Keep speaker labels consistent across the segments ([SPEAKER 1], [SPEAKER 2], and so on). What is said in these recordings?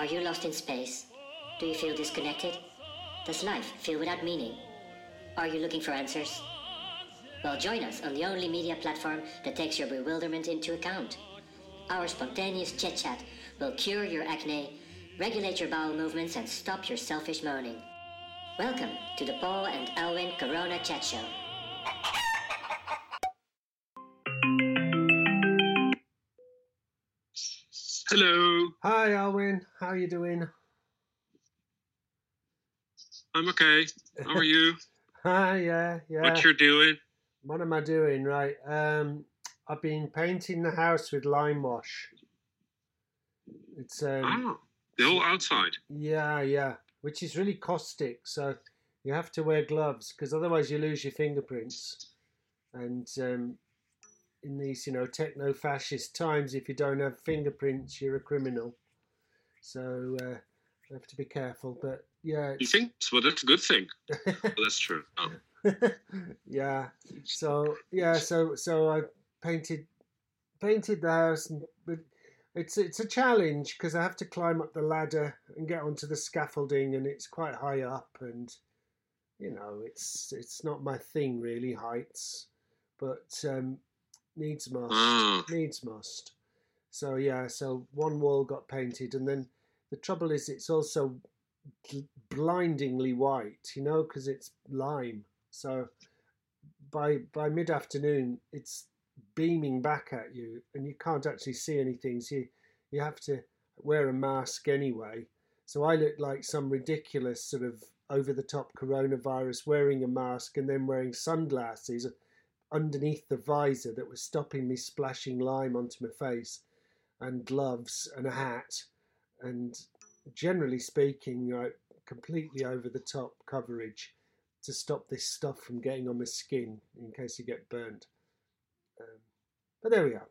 [SPEAKER 1] Are you lost in space? Do you feel disconnected? Does life feel without meaning? Are you looking for answers? Well, join us on the only media platform that takes your bewilderment into account. Our spontaneous chit chat will cure your acne, regulate your bowel movements, and stop your selfish moaning. Welcome to the Paul and Elwin Corona Chat Show.
[SPEAKER 2] Hello,
[SPEAKER 3] Hi, Alwyn. How are you doing?
[SPEAKER 2] I'm okay. How are you?
[SPEAKER 3] Hi, yeah, yeah.
[SPEAKER 2] What you're doing?
[SPEAKER 3] What am I doing? Right. Um, I've been painting the house with lime wash. It's um,
[SPEAKER 2] Oh, the whole outside.
[SPEAKER 3] yeah, yeah, which is really caustic. So you have to wear gloves because otherwise you lose your fingerprints. And um, in these, you know, techno-fascist times, if you don't have fingerprints, you're a criminal. So uh, you have to be careful. But yeah,
[SPEAKER 2] You think? Well, that's a good thing. Well, that's true. Oh.
[SPEAKER 3] yeah. So yeah, so so I painted painted the house, and, but it's it's a challenge because I have to climb up the ladder and get onto the scaffolding, and it's quite high up, and you know it's it's not my thing really heights, but um, needs must
[SPEAKER 2] Ah.
[SPEAKER 3] needs must. So yeah, so one wall got painted, and then the trouble is it's also blindingly white, you know, because it's lime. So by by mid afternoon, it's beaming back at you, and you can't actually see anything. So you you have to wear a mask anyway. So I look like some ridiculous sort of over the top coronavirus wearing a mask and then wearing sunglasses underneath the visor that was stopping me splashing lime onto my face, and gloves and a hat, and generally speaking, like completely over the top coverage to stop this stuff from getting on my skin in case you get burnt. Um, but there we are.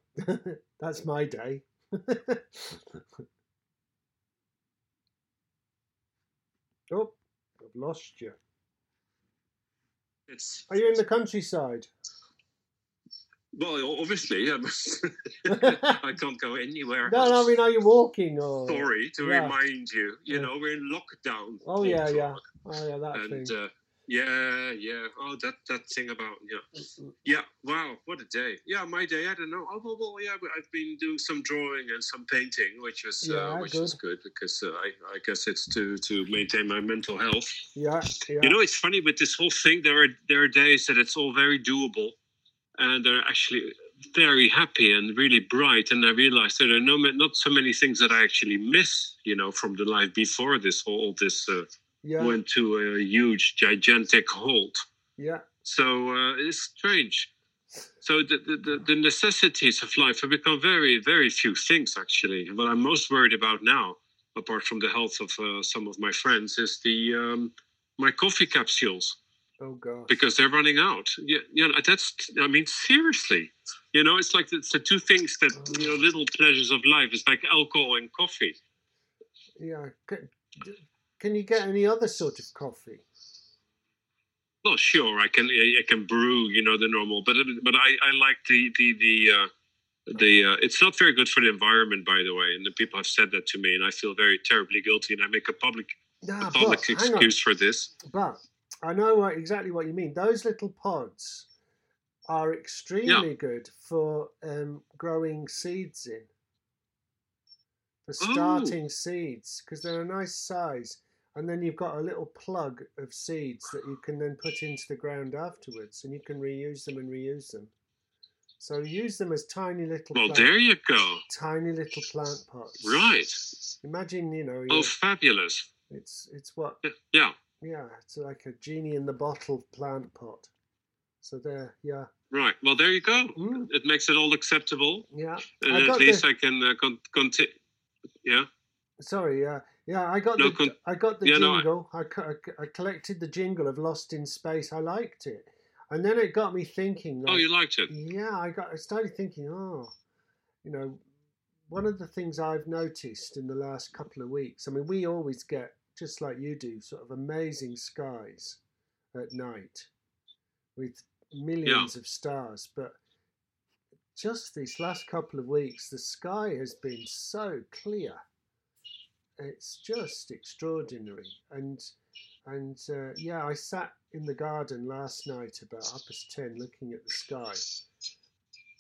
[SPEAKER 3] That's my day. oh, I've lost you.
[SPEAKER 2] It's
[SPEAKER 3] Are you in the countryside?
[SPEAKER 2] Well, obviously, yeah, I can't go anywhere.
[SPEAKER 3] No, no, I mean, are you walking or?
[SPEAKER 2] Sorry to
[SPEAKER 3] Yeah.
[SPEAKER 2] remind you. You
[SPEAKER 3] Yeah.
[SPEAKER 2] know, we're in lockdown.
[SPEAKER 3] Oh yeah, yeah. Oh yeah, that
[SPEAKER 2] And
[SPEAKER 3] thing.
[SPEAKER 2] uh, yeah, yeah. Oh, that that thing about yeah. Yeah, wow, what a day. Yeah, my day, I don't know. Oh, well, well yeah, I've been doing some drawing and some painting, which is uh,
[SPEAKER 3] Yeah,
[SPEAKER 2] which is good because uh, I, I guess it's to to maintain my mental health.
[SPEAKER 3] Yeah, yeah.
[SPEAKER 2] You know, it's funny with this whole thing. There are there are days that it's all very doable, and they're actually very happy and really bright. And I realize there are no not so many things that I actually miss. You know, from the life before this all this uh,
[SPEAKER 3] yeah,
[SPEAKER 2] went to a huge gigantic halt.
[SPEAKER 3] yeah,
[SPEAKER 2] So uh, it's strange. So the, the, the, the necessities of life have become very, very few things actually. What I'm most worried about now, apart from the health of uh, some of my friends, is the um, my coffee capsules
[SPEAKER 3] Oh god.
[SPEAKER 2] because they're running out. Yeah, you know, that's. I mean, seriously, you know, it's like it's the two things that you know, little pleasures of life. It's like alcohol and coffee.
[SPEAKER 3] Yeah. Can, can you get any other sort of coffee?
[SPEAKER 2] Well, sure, I can I can brew, you know, the normal, but but I, I like the the the uh, the uh, it's not very good for the environment, by the way, and the people have said that to me, and I feel very terribly guilty, and I make a public a public
[SPEAKER 3] but
[SPEAKER 2] excuse for this.
[SPEAKER 3] But I know what, exactly what you mean. Those little pods are extremely good for um, growing seeds in, for starting seeds, because they're a nice size. And then you've got a little plug of seeds that you can then put into the ground afterwards, and you can reuse them and reuse them. So use them as tiny little,
[SPEAKER 2] Well,
[SPEAKER 3] plant,
[SPEAKER 2] there you go.
[SPEAKER 3] tiny little plant pots.
[SPEAKER 2] Right.
[SPEAKER 3] Imagine, you know,
[SPEAKER 2] Oh, fabulous.
[SPEAKER 3] it's it's what
[SPEAKER 2] Yeah.
[SPEAKER 3] Yeah, it's like a genie in the bottle plant pot. So there, yeah,
[SPEAKER 2] Right. Well, there you go.
[SPEAKER 3] Mm.
[SPEAKER 2] It makes it all acceptable,
[SPEAKER 3] yeah.
[SPEAKER 2] and
[SPEAKER 3] I
[SPEAKER 2] at least
[SPEAKER 3] the-
[SPEAKER 2] I can uh, con- conti- Yeah.
[SPEAKER 3] Sorry, yeah, yeah. I got
[SPEAKER 2] No,
[SPEAKER 3] the
[SPEAKER 2] con-
[SPEAKER 3] I got the
[SPEAKER 2] yeah, no, I-
[SPEAKER 3] jingle. I, co- I collected the jingle of Lost in Space. I liked it, and then it got me thinking.
[SPEAKER 2] Oh, you liked it.
[SPEAKER 3] Yeah, I got. I started thinking. Oh, you know, one of the things I've noticed in the last couple of weeks. I mean, we always get just like you do, sort of amazing skies at night with millions of stars, but just these last couple of weeks, the sky has been so clear. it's just extraordinary. And and uh, yeah, I sat in the garden last night about half past ten, looking at the sky,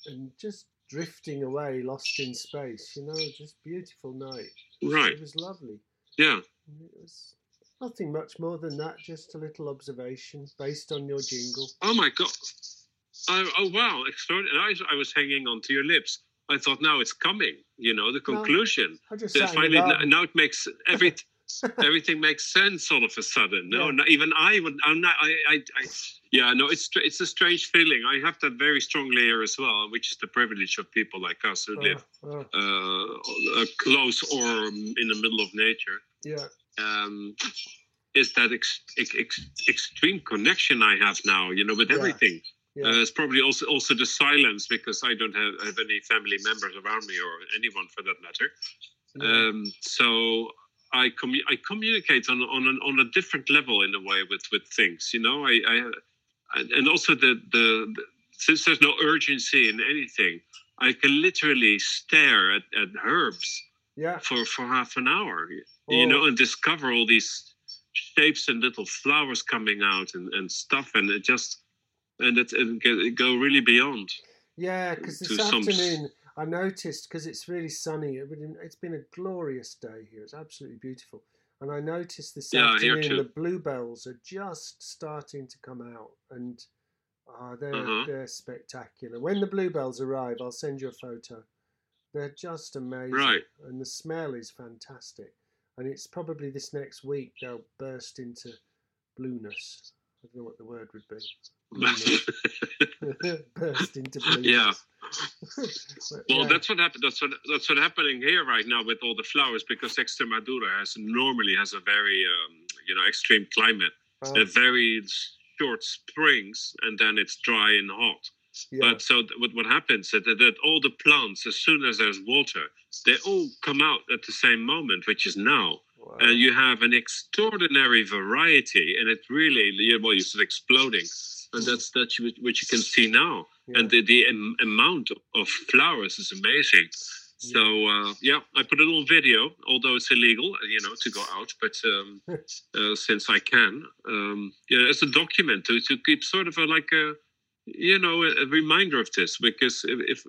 [SPEAKER 3] and just drifting away, lost in space. You know, just beautiful night.
[SPEAKER 2] Right.
[SPEAKER 3] It was lovely.
[SPEAKER 2] Yeah.
[SPEAKER 3] It was nothing much more than that. Just a little observation based on your jingle.
[SPEAKER 2] Oh my god. Oh, oh wow, extraordinary! I, I was hanging on to your lips. I thought now it's coming. You know the conclusion.
[SPEAKER 3] I just in
[SPEAKER 2] finally now, now it makes every everything makes sense all of a sudden. No,
[SPEAKER 3] Yeah.
[SPEAKER 2] not, even I would. I'm not. I, I, I. Yeah, no. It's it's a strange feeling. I have that very strongly here as well, which is the privilege of people like us who live
[SPEAKER 3] Oh, oh,
[SPEAKER 2] uh, uh, close or in the middle of nature.
[SPEAKER 3] yeah,
[SPEAKER 2] Um, is that ex- ex- ex- extreme connection I have now? You know, with
[SPEAKER 3] Yeah.
[SPEAKER 2] everything.
[SPEAKER 3] yeah,
[SPEAKER 2] Uh, it's probably also also the silence because I don't have, have any family members around me or anyone for that matter.
[SPEAKER 3] yeah.
[SPEAKER 2] Um, so I commu- I communicate on on an, on a different level in a way with with things. You know, I, I and also the, the the since there's no urgency in anything, I can literally stare at, at herbs
[SPEAKER 3] yeah.
[SPEAKER 2] for for half an hour.
[SPEAKER 3] Oh.
[SPEAKER 2] You know, and discover all these shapes and little flowers coming out and, and stuff, and it just and it, and go really beyond.
[SPEAKER 3] Yeah, because this
[SPEAKER 2] some
[SPEAKER 3] afternoon I noticed because it's really sunny. It's been a glorious day here. It's absolutely beautiful, and I noticed this
[SPEAKER 2] Yeah,
[SPEAKER 3] afternoon the bluebells are just starting to come out, and ah, they're
[SPEAKER 2] Uh-huh.
[SPEAKER 3] they're spectacular. When the bluebells arrive, I'll send you a photo. They're just amazing,
[SPEAKER 2] Right.
[SPEAKER 3] and the smell is fantastic. And it's probably this next week they'll burst into blueness. I don't know what the word would be. Burst into blueness.
[SPEAKER 2] Yeah.
[SPEAKER 3] But
[SPEAKER 2] Well,
[SPEAKER 3] yeah.
[SPEAKER 2] that's what happened. That's what that's what happening here right now with all the flowers because Extremadura has normally has a very um, you know extreme climate,
[SPEAKER 3] Oh,
[SPEAKER 2] a very short springs, and then it's dry and hot.
[SPEAKER 3] yeah.
[SPEAKER 2] But so what what happens is that, that all the plants, as soon as there's water, they all come out at the same moment, which is now,
[SPEAKER 3] Wow.
[SPEAKER 2] and you have an extraordinary variety, and it really well, you said exploding, and that's that's what what you can see now
[SPEAKER 3] Yeah.
[SPEAKER 2] and the, the am- amount of flowers is amazing. So uh, yeah, I put a little video, although it's illegal, uh, you know, to go out, but um, uh, since I can, um, yeah, as a document to, to keep sort of a, like a, you know, a, a reminder of this, because if, if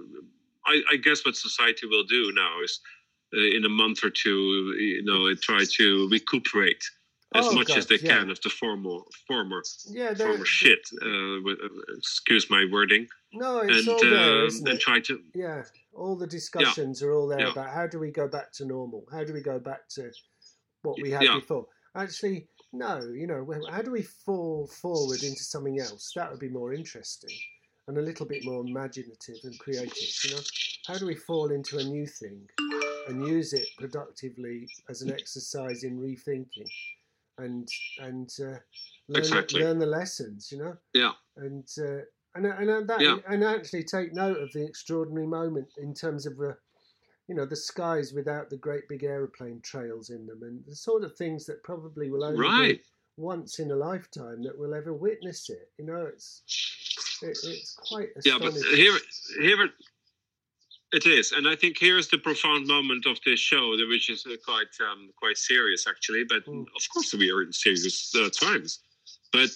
[SPEAKER 2] I, I guess what society will do now is. Uh, in a month or two, you know, try to recuperate as
[SPEAKER 3] Oh,
[SPEAKER 2] much as they
[SPEAKER 3] yeah.
[SPEAKER 2] can of the former, former,
[SPEAKER 3] yeah,
[SPEAKER 2] former shit. Uh, with, uh, excuse my wording
[SPEAKER 3] no, it's
[SPEAKER 2] and
[SPEAKER 3] all there,
[SPEAKER 2] um, and try to
[SPEAKER 3] Yeah, all the discussions are all there
[SPEAKER 2] Yeah.
[SPEAKER 3] about how do we go back to normal? How do we go back to what we had
[SPEAKER 2] Yeah.
[SPEAKER 3] before? Actually, no. You know, how do we fall forward into something else? That would be more interesting and a little bit more imaginative and creative. You know, how do we fall into a new thing and use it productively as an exercise in rethinking and and uh, learn,
[SPEAKER 2] Exactly.
[SPEAKER 3] learn the lessons? You know
[SPEAKER 2] yeah
[SPEAKER 3] and uh, and and that
[SPEAKER 2] Yeah.
[SPEAKER 3] and actually take note of the extraordinary moment in terms of the you know the skies without the great big aeroplane trails in them and the sort of things that probably will only
[SPEAKER 2] Right.
[SPEAKER 3] be once in a lifetime that we'll ever witness it you know it's it, it's quite
[SPEAKER 2] yeah but here here it, is and i think here is the profound moment of this show which is uh, quite um, quite serious actually but
[SPEAKER 3] Mm.
[SPEAKER 2] of course we are in serious uh, times but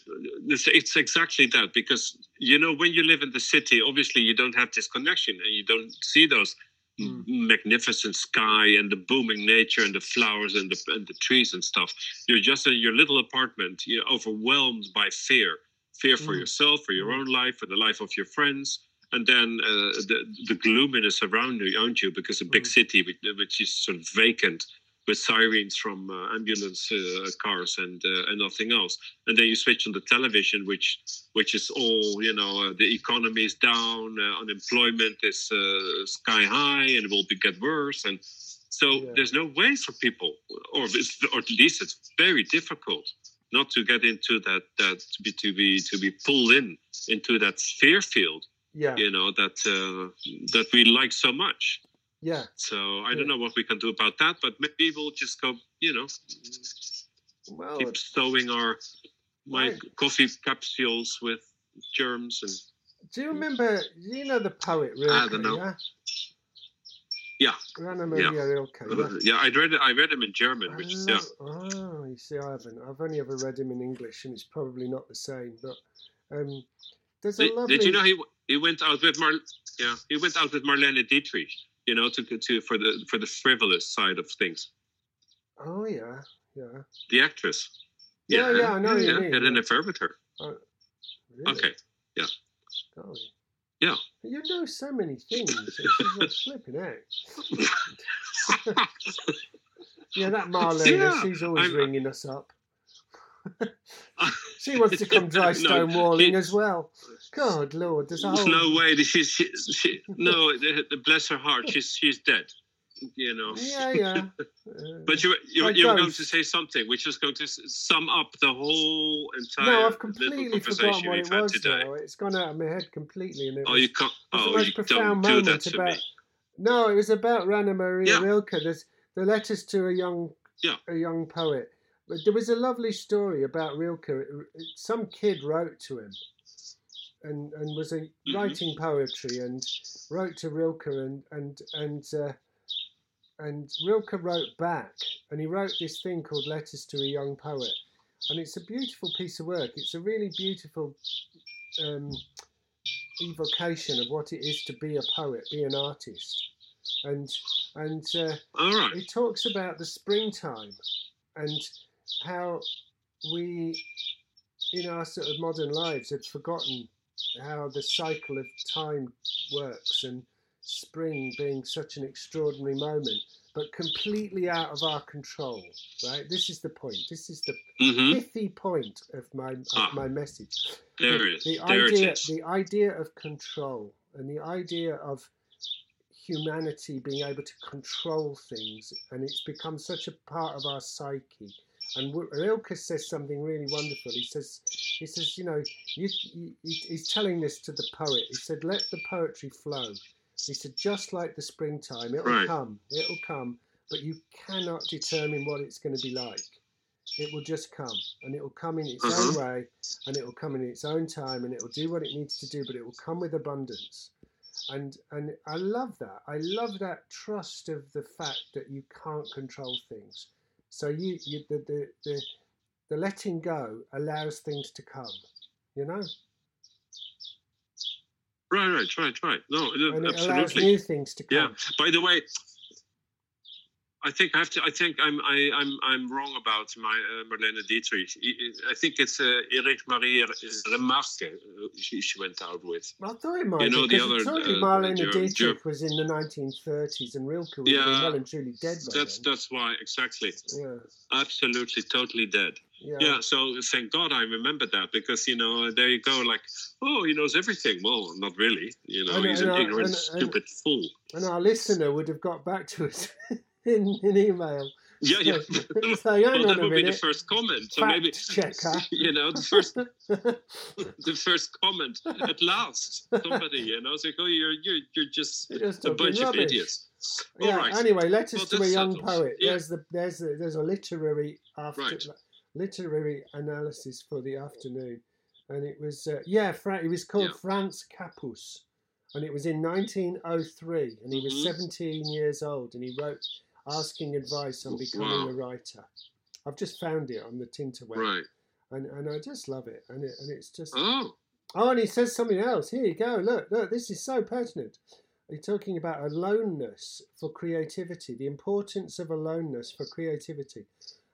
[SPEAKER 2] it's, it's exactly that because you know when you live in the city obviously you don't have this connection and you don't see those
[SPEAKER 3] Mm.
[SPEAKER 2] magnificent sky and the booming nature and the flowers and the, and the trees and stuff you're just in your little apartment you're overwhelmed by fear fear for
[SPEAKER 3] Mm.
[SPEAKER 2] yourself for your
[SPEAKER 3] Mm.
[SPEAKER 2] own life for the life of your friends and then uh, the, the gloominess around you, around you because a big
[SPEAKER 3] Mm.
[SPEAKER 2] city which, which is sort of vacant with sirens from uh, ambulance uh, cars and uh, and nothing else and then you switch on the television which which is all you know uh, the economy is down uh, unemployment is uh, sky high and it will be get worse and so
[SPEAKER 3] Yeah.
[SPEAKER 2] there's no way for people or or at least it's very difficult not to get into that that to be to be to be pulled in into that fear field
[SPEAKER 3] yeah
[SPEAKER 2] you know that uh, that we like so much
[SPEAKER 3] yeah
[SPEAKER 2] so i
[SPEAKER 3] Yeah.
[SPEAKER 2] don't know what we can do about that but maybe we'll just go you know
[SPEAKER 3] well
[SPEAKER 2] keep stowing our my
[SPEAKER 3] Right.
[SPEAKER 2] coffee capsules with germs and
[SPEAKER 3] do you remember you know the poet Rilke,
[SPEAKER 2] I don't know.
[SPEAKER 3] yeah
[SPEAKER 2] Yeah.
[SPEAKER 3] Maria Rilke.
[SPEAKER 2] Uh, yeah, I read it. I read him in German,
[SPEAKER 3] I
[SPEAKER 2] which is yeah.
[SPEAKER 3] Oh, you see, I haven't. I've only ever read him in English, and it's probably not the same. But um, there's a
[SPEAKER 2] Did,
[SPEAKER 3] lovely.
[SPEAKER 2] did you know he he went out with Mar? Yeah, he went out with Marlene Dietrich. You know, to to for the for the frivolous side of things.
[SPEAKER 3] Oh yeah, yeah.
[SPEAKER 2] The actress.
[SPEAKER 3] Yeah, yeah, I know you
[SPEAKER 2] yeah,
[SPEAKER 3] mean,
[SPEAKER 2] Had an affair with her.
[SPEAKER 3] Uh, really?
[SPEAKER 2] Okay.
[SPEAKER 3] Golly.
[SPEAKER 2] Yeah.
[SPEAKER 3] You know so many things. It's like flipping out. Yeah, that Marlena,
[SPEAKER 2] Yeah,
[SPEAKER 3] she's always
[SPEAKER 2] I'm- uh,
[SPEAKER 3] ringing us up. she wants to come dry
[SPEAKER 2] No,
[SPEAKER 3] stonewalling
[SPEAKER 2] she-
[SPEAKER 3] as well. God, Lord, there's a whole.
[SPEAKER 2] no way. She, she, she, no, bless her heart. She's she's dead. You know.
[SPEAKER 3] Yeah, yeah. Uh,
[SPEAKER 2] But you you,
[SPEAKER 3] My
[SPEAKER 2] you were going to say something, which is going to sum up the whole entire
[SPEAKER 3] no, I've completely
[SPEAKER 2] conversation
[SPEAKER 3] forgotten what it was.
[SPEAKER 2] Today.
[SPEAKER 3] Now. It's gone out of my head completely. And it
[SPEAKER 2] Oh,
[SPEAKER 3] was,
[SPEAKER 2] you can't.
[SPEAKER 3] the
[SPEAKER 2] Oh,
[SPEAKER 3] most
[SPEAKER 2] you don't
[SPEAKER 3] profound
[SPEAKER 2] do that
[SPEAKER 3] moment
[SPEAKER 2] to
[SPEAKER 3] about-
[SPEAKER 2] me.
[SPEAKER 3] No, it was about Rainer Maria
[SPEAKER 2] Yeah.
[SPEAKER 3] Rilke. There's the letters to a young
[SPEAKER 2] Yeah.
[SPEAKER 3] a young poet. But there was a lovely story about Rilke. Some kid wrote to him and, and was a,
[SPEAKER 2] Mm-hmm.
[SPEAKER 3] writing poetry and wrote to Rilke and and and uh, and Rilke wrote back and he wrote this thing called Letters to a Young Poet and it's a beautiful piece of work. It's a really beautiful um, evocation of what it is to be a poet, be an artist, and and uh,
[SPEAKER 2] right.
[SPEAKER 3] it talks about the springtime and how we, in our sort of modern lives, have forgotten how the cycle of time works and spring being such an extraordinary moment, but completely out of our control. Right? This is the point. This is the
[SPEAKER 2] Mm-hmm.
[SPEAKER 3] pithy point of my of
[SPEAKER 2] Ah.
[SPEAKER 3] my message
[SPEAKER 2] There
[SPEAKER 3] the,
[SPEAKER 2] it is.
[SPEAKER 3] the
[SPEAKER 2] There
[SPEAKER 3] idea,
[SPEAKER 2] it is.
[SPEAKER 3] the idea of control and the idea of humanity being able to control things, and it's become such a part of our psyche. And Rilke says something really wonderful. He says, he says, you know, you, you, he- he's telling this to the poet. He said, let the poetry flow. He said, just like the springtime, it'll
[SPEAKER 2] Right.
[SPEAKER 3] come, it'll come, but you cannot determine what it's going to be like. It will just come, and it will come in its own
[SPEAKER 2] Uh-huh.
[SPEAKER 3] way, and it will come in its own time, and it will do what it needs to do, but it will come with abundance. And and I love that. I love that trust of the fact that you can't control things. So you, you the, the the the letting go allows things to come. You know,
[SPEAKER 2] Right, right, right, right. No,
[SPEAKER 3] and it allows
[SPEAKER 2] absolutely.
[SPEAKER 3] new things to come.
[SPEAKER 2] Yeah. By the way, I think I have to. I think I'm. I, I'm. I'm wrong about my uh, Marlene Dietrich. I- think it's uh, Eric Marie Remarque uh, she, she went out with.
[SPEAKER 3] I thought it might
[SPEAKER 2] You know, the other, uh,
[SPEAKER 3] Marlene
[SPEAKER 2] Ger-
[SPEAKER 3] Dietrich
[SPEAKER 2] Ger-
[SPEAKER 3] was in the 1930s, and Rilke been
[SPEAKER 2] Yeah,
[SPEAKER 3] well and truly dead by
[SPEAKER 2] That's
[SPEAKER 3] then.
[SPEAKER 2] that's why exactly.
[SPEAKER 3] Yeah,
[SPEAKER 2] Absolutely, totally dead.
[SPEAKER 3] yeah.
[SPEAKER 2] Yeah. So thank God I remember that because you know there you go. Like, oh, he knows everything. Well, not really. You know,
[SPEAKER 3] know,
[SPEAKER 2] he's
[SPEAKER 3] I
[SPEAKER 2] an
[SPEAKER 3] know,
[SPEAKER 2] ignorant,
[SPEAKER 3] and- and-
[SPEAKER 2] stupid fool.
[SPEAKER 3] And our listener would have got back to us in an email.
[SPEAKER 2] Yeah, yeah.
[SPEAKER 3] Hang
[SPEAKER 2] well, that would be the first comment. So
[SPEAKER 3] Fact
[SPEAKER 2] maybe
[SPEAKER 3] checker.
[SPEAKER 2] you know the first the first comment at last somebody you know it's like oh you're you're you're just
[SPEAKER 3] You're just
[SPEAKER 2] a bunch
[SPEAKER 3] rubbish.
[SPEAKER 2] of idiots
[SPEAKER 3] Yeah.
[SPEAKER 2] all right
[SPEAKER 3] Anyway, letters
[SPEAKER 2] Well,
[SPEAKER 3] to a young
[SPEAKER 2] settled.
[SPEAKER 3] poet.
[SPEAKER 2] Yeah.
[SPEAKER 3] There's the there's a, there's a literary after
[SPEAKER 2] Right.
[SPEAKER 3] literary analysis for the afternoon, and it was uh, yeah. Fra- he was called
[SPEAKER 2] Yeah.
[SPEAKER 3] Franz Kappus, and it was in 1903, and he was
[SPEAKER 2] Mhm.
[SPEAKER 3] 17 years old, and he wrote asking advice on becoming
[SPEAKER 2] Wow.
[SPEAKER 3] a writer. I've just found it on the Tinterweb,
[SPEAKER 2] right
[SPEAKER 3] and and I just love it, and it and it's just
[SPEAKER 2] oh
[SPEAKER 3] Oh, and he says something else. Here you go. Look, look, this is so pertinent. He's talking about aloneness for creativity, the importance of aloneness for creativity.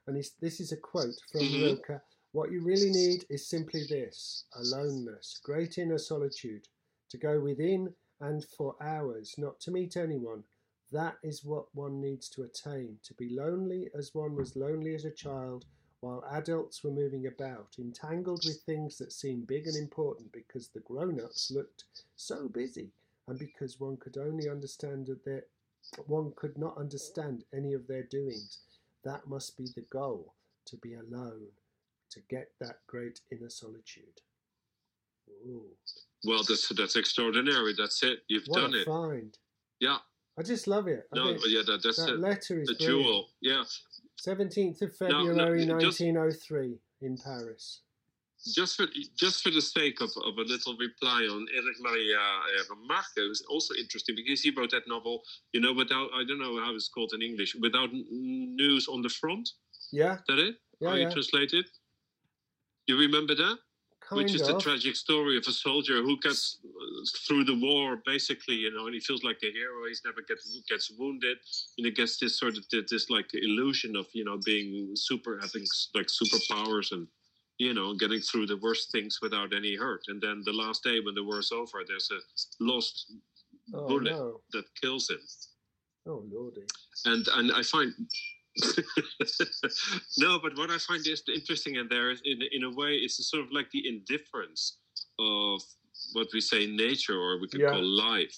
[SPEAKER 3] And he's, this is a quote from
[SPEAKER 2] Mhm.
[SPEAKER 3] Rilke. What you really need is simply this aloneness, great inner solitude, to go within and for hours, not to meet anyone. That is what one needs to attain, to be lonely as one was lonely as a child while adults were moving about, entangled with things that seemed big and important because the grown ups looked so busy and because one could only understand that their one could not understand any of their doings. That must be the goal to be alone, to get that great inner solitude. Ooh,
[SPEAKER 2] well that's that's extraordinary that's it you've
[SPEAKER 3] what
[SPEAKER 2] done it
[SPEAKER 3] find!
[SPEAKER 2] yeah
[SPEAKER 3] I just love it. I
[SPEAKER 2] no yeah that, that's
[SPEAKER 3] that
[SPEAKER 2] a,
[SPEAKER 3] letter is
[SPEAKER 2] a
[SPEAKER 3] brilliant.
[SPEAKER 2] jewel yeah
[SPEAKER 3] 17th of
[SPEAKER 2] No, no,
[SPEAKER 3] February
[SPEAKER 2] just-
[SPEAKER 3] 1903 in Paris.
[SPEAKER 2] just for just for the sake of, of a little reply on Eric Maria uh, Remarque, it was also interesting because he wrote that novel, you know, without I don't know how it's called in English, without news on the front.
[SPEAKER 3] Yeah,
[SPEAKER 2] Is that it?
[SPEAKER 3] yeah,
[SPEAKER 2] how
[SPEAKER 3] yeah.
[SPEAKER 2] you translate it? You remember that?
[SPEAKER 3] Kind
[SPEAKER 2] Which is
[SPEAKER 3] of.
[SPEAKER 2] the tragic story of a soldier who gets uh, through the war, basically, you know, and he feels like a hero. He's never gets gets wounded, and he gets this sort of this like illusion of you know being super, having like superpowers and you know getting through the worst things without any hurt. And then the last day when the war is over, there's a lost
[SPEAKER 3] oh
[SPEAKER 2] bullet
[SPEAKER 3] no!
[SPEAKER 2] that kills him.
[SPEAKER 3] Oh lordy!
[SPEAKER 2] and and I find no, but what I find is interesting in there is in in a way it's sort of like the indifference of what we say nature or we could
[SPEAKER 3] Yeah.
[SPEAKER 2] call life.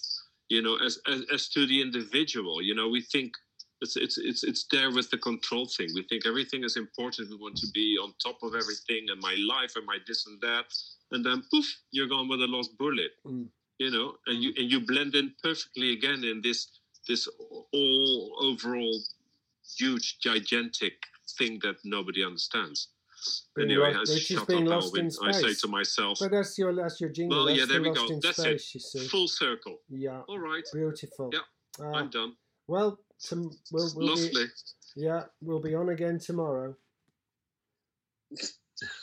[SPEAKER 2] You know, as, as as to the individual. You know, we think it's it's it's it's there with the control thing. We think everything is important. We want to be on top of everything and my life and my this and that, and then poof, you're gone with a lost bullet.
[SPEAKER 3] Mm.
[SPEAKER 2] You know, and you and you blend in perfectly again in this this all overall huge gigantic thing that nobody understands.
[SPEAKER 3] Being
[SPEAKER 2] anyway,
[SPEAKER 3] lost-
[SPEAKER 2] I
[SPEAKER 3] which is being lost in
[SPEAKER 2] Alvin. I say to myself,
[SPEAKER 3] But that's your that's your jingle.
[SPEAKER 2] Well,
[SPEAKER 3] that's
[SPEAKER 2] yeah, there
[SPEAKER 3] the
[SPEAKER 2] we go. That's it.
[SPEAKER 3] space. See.
[SPEAKER 2] full circle.
[SPEAKER 3] Yeah,
[SPEAKER 2] All right,
[SPEAKER 3] beautiful.
[SPEAKER 2] Yeah,
[SPEAKER 3] Uh,
[SPEAKER 2] I'm done.
[SPEAKER 3] well, tom- we'll, we'll be, yeah, we'll be on again tomorrow.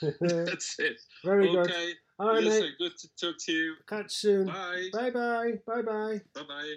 [SPEAKER 2] That's it.
[SPEAKER 3] Very good.
[SPEAKER 2] okay.
[SPEAKER 3] All right,
[SPEAKER 2] yes,
[SPEAKER 3] mate.
[SPEAKER 2] sir. Good to talk to you.
[SPEAKER 3] Catch soon.
[SPEAKER 2] Bye.
[SPEAKER 3] Bye bye. Bye bye.
[SPEAKER 2] Bye bye.